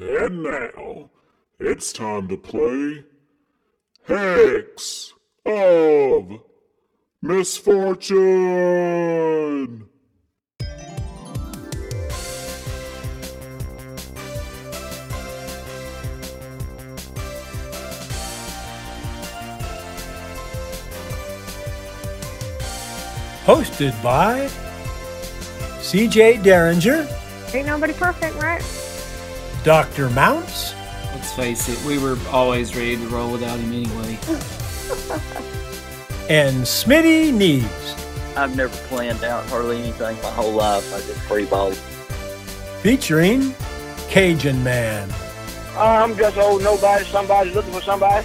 And now, it's time to play Hex of Misfortune. Hosted by CJ Derringer, Ain't nobody perfect, right? Dr. Mounts, Let's face it, we were always ready to roll without him anyway. and Smitty Needs. I've never planned out hardly anything my whole life. I just free ball. featuring Cajun Man. I'm just old nobody. somebody looking for somebody.